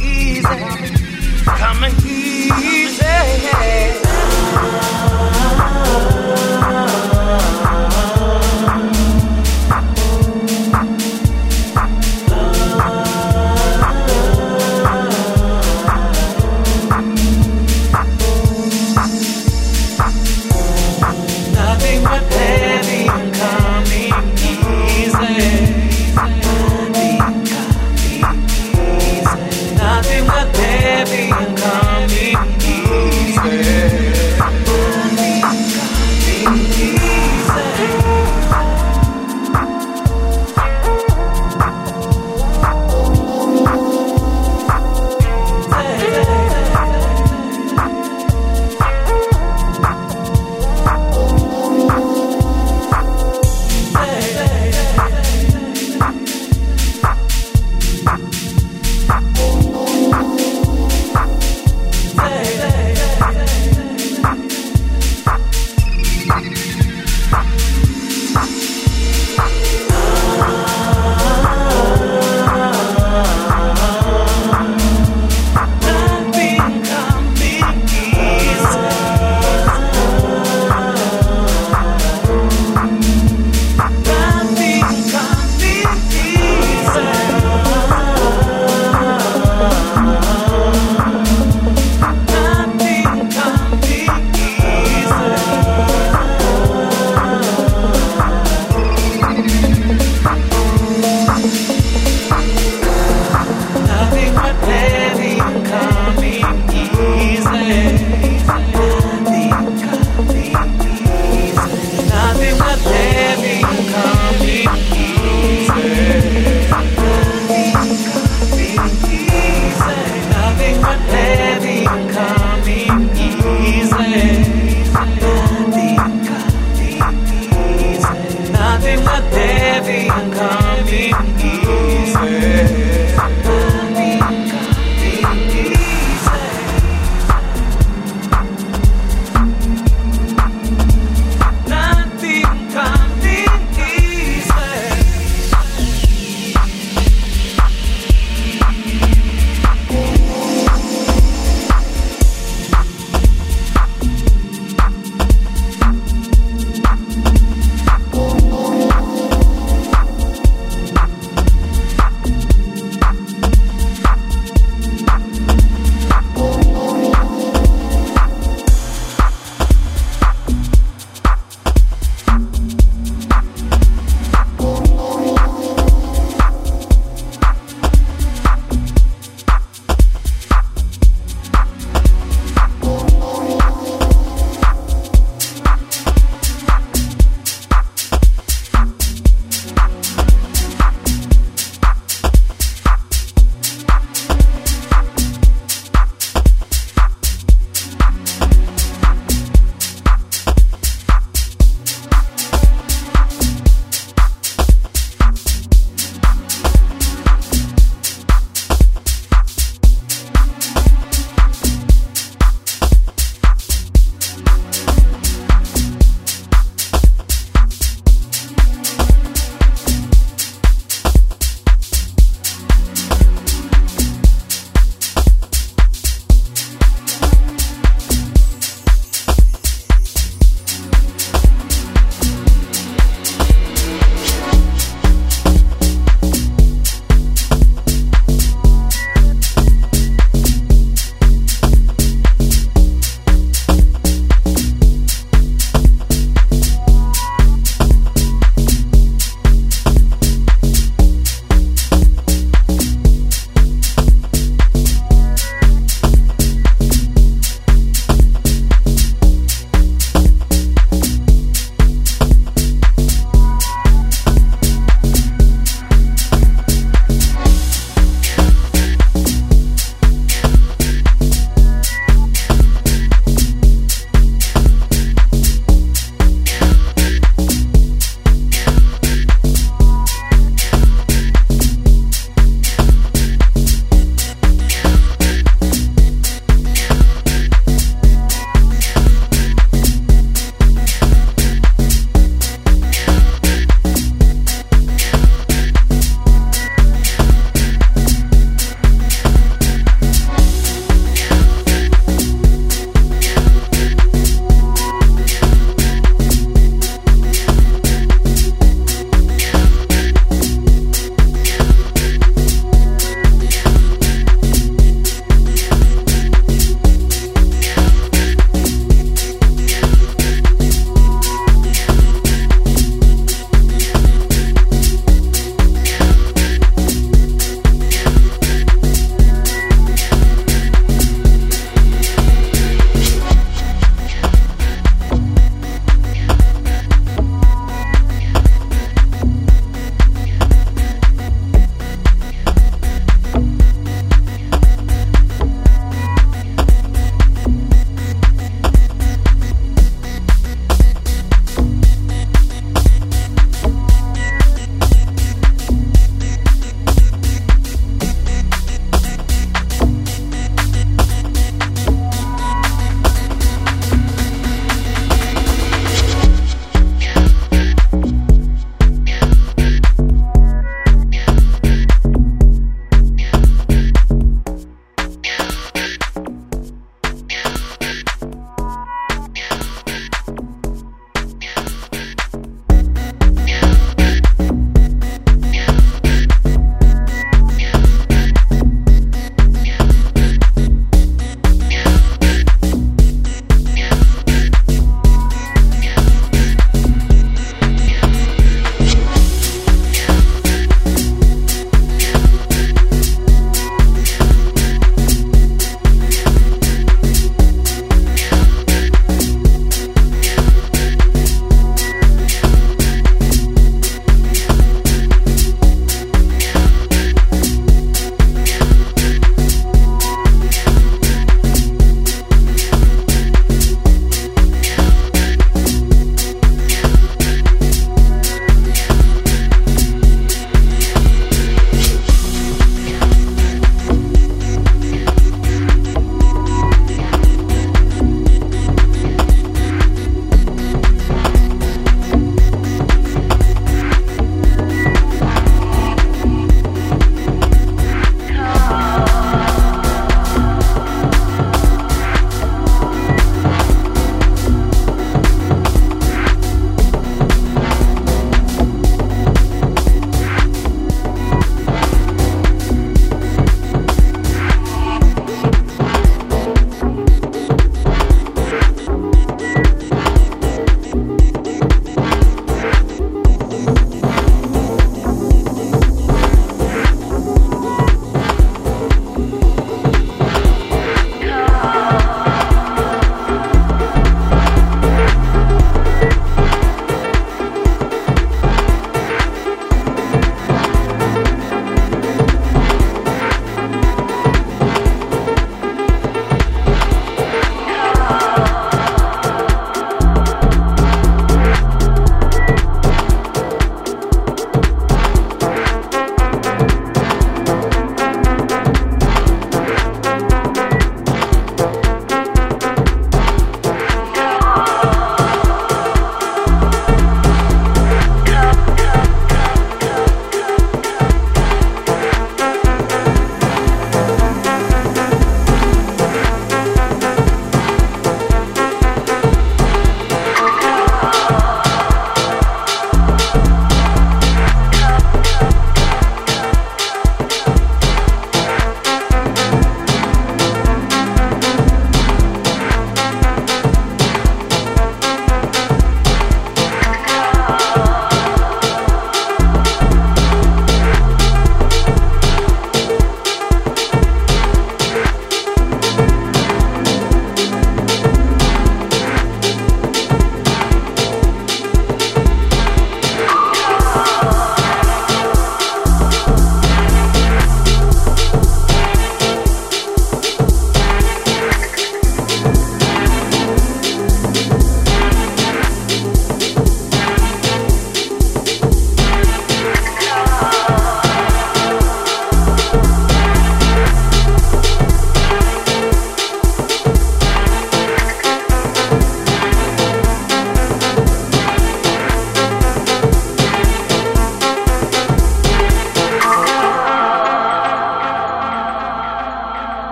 easy.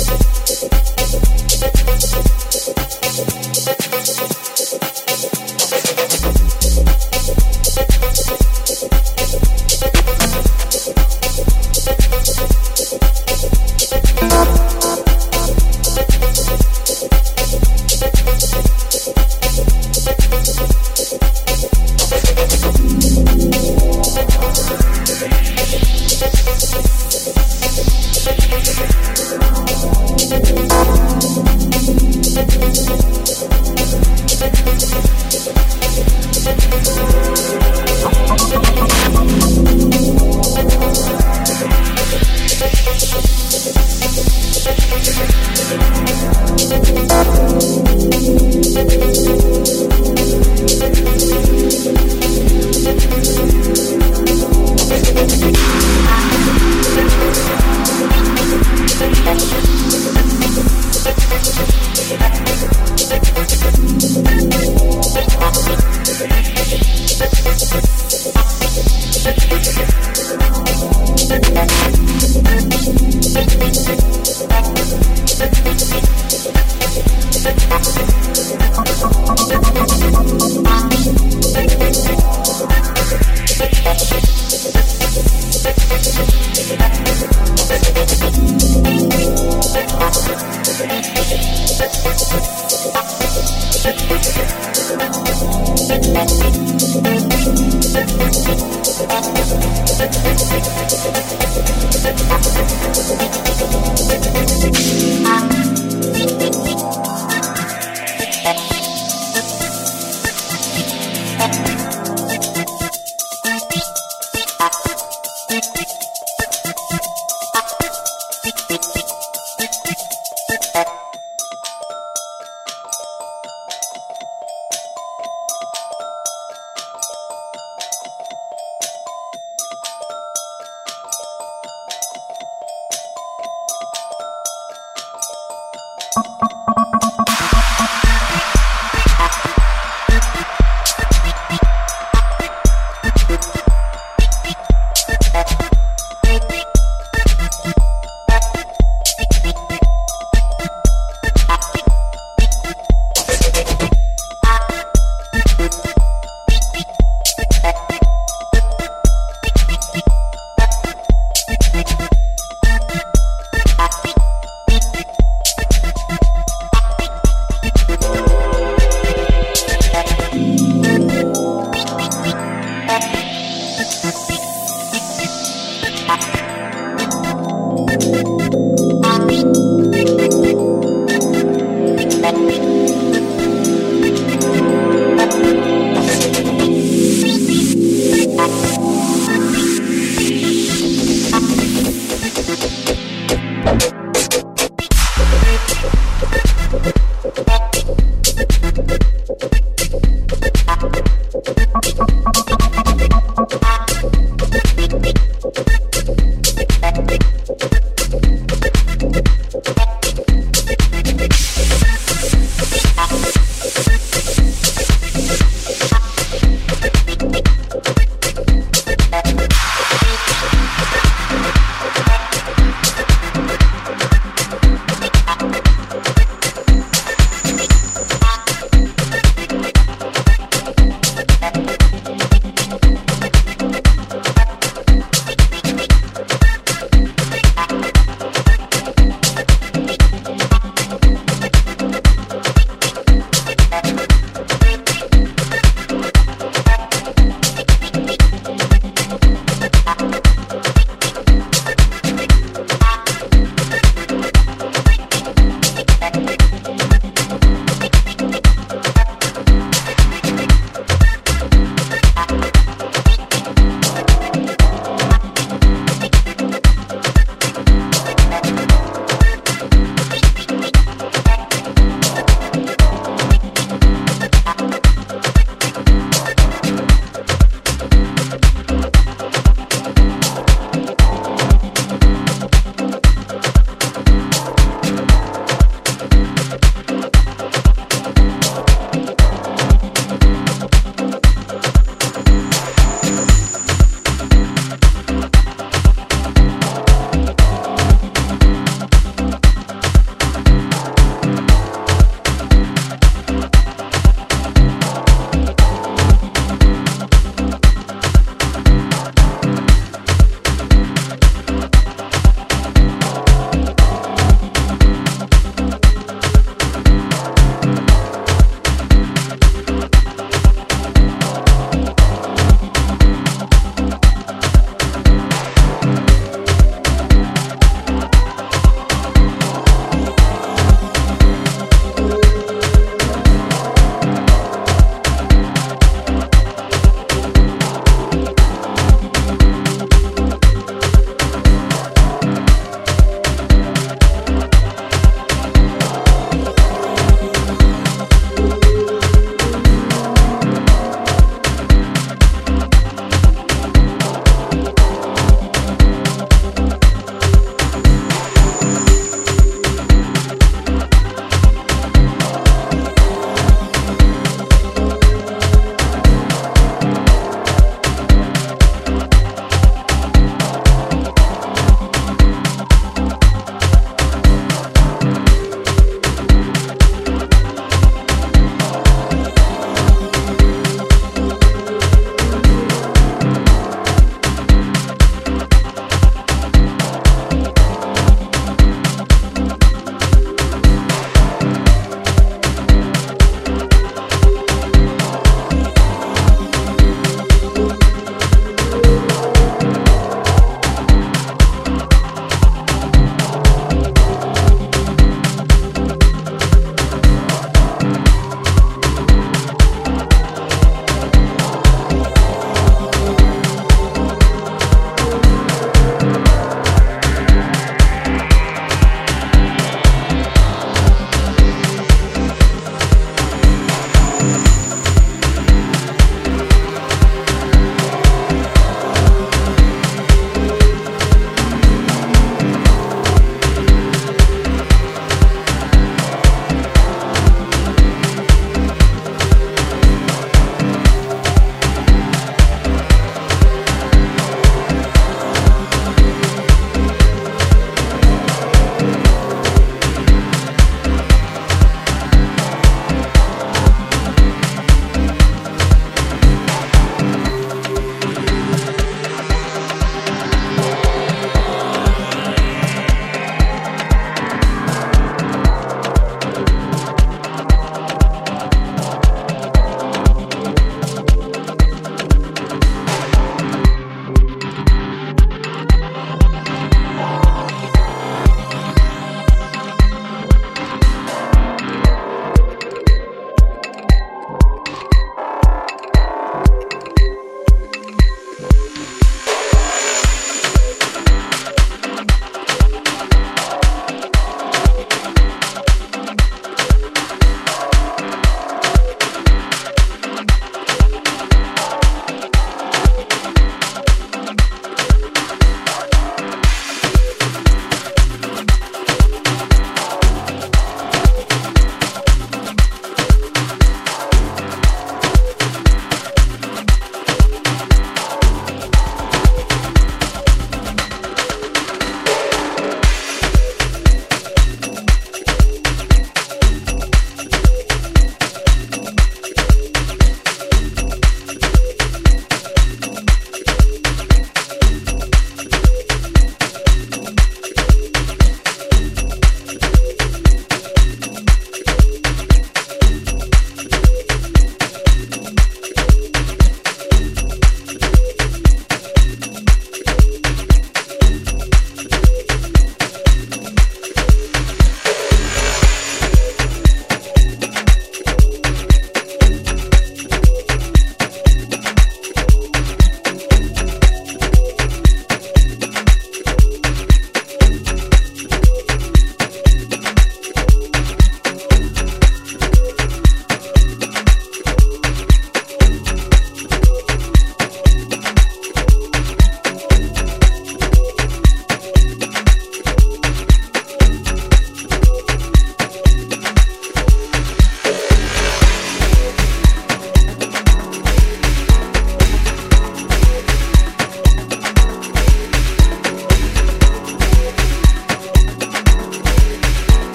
Thank you.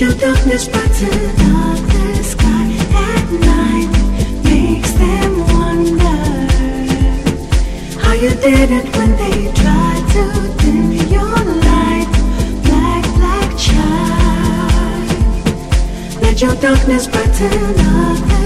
Your darkness back the sky at night makes them wonder how you did it when they tried to dim your light, child. Let your darkness brighten up.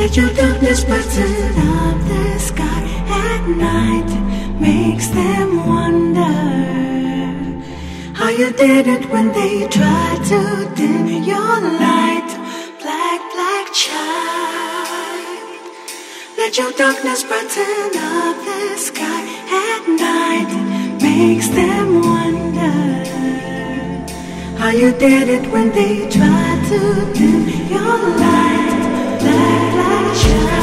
that your darkness brighten up the sky at night. Makes them wonder. How you did it when they tried to dim your light black black child. Let your darkness brighten up the sky at night. Makes them wonder. How you did it when they tried to dim your light you.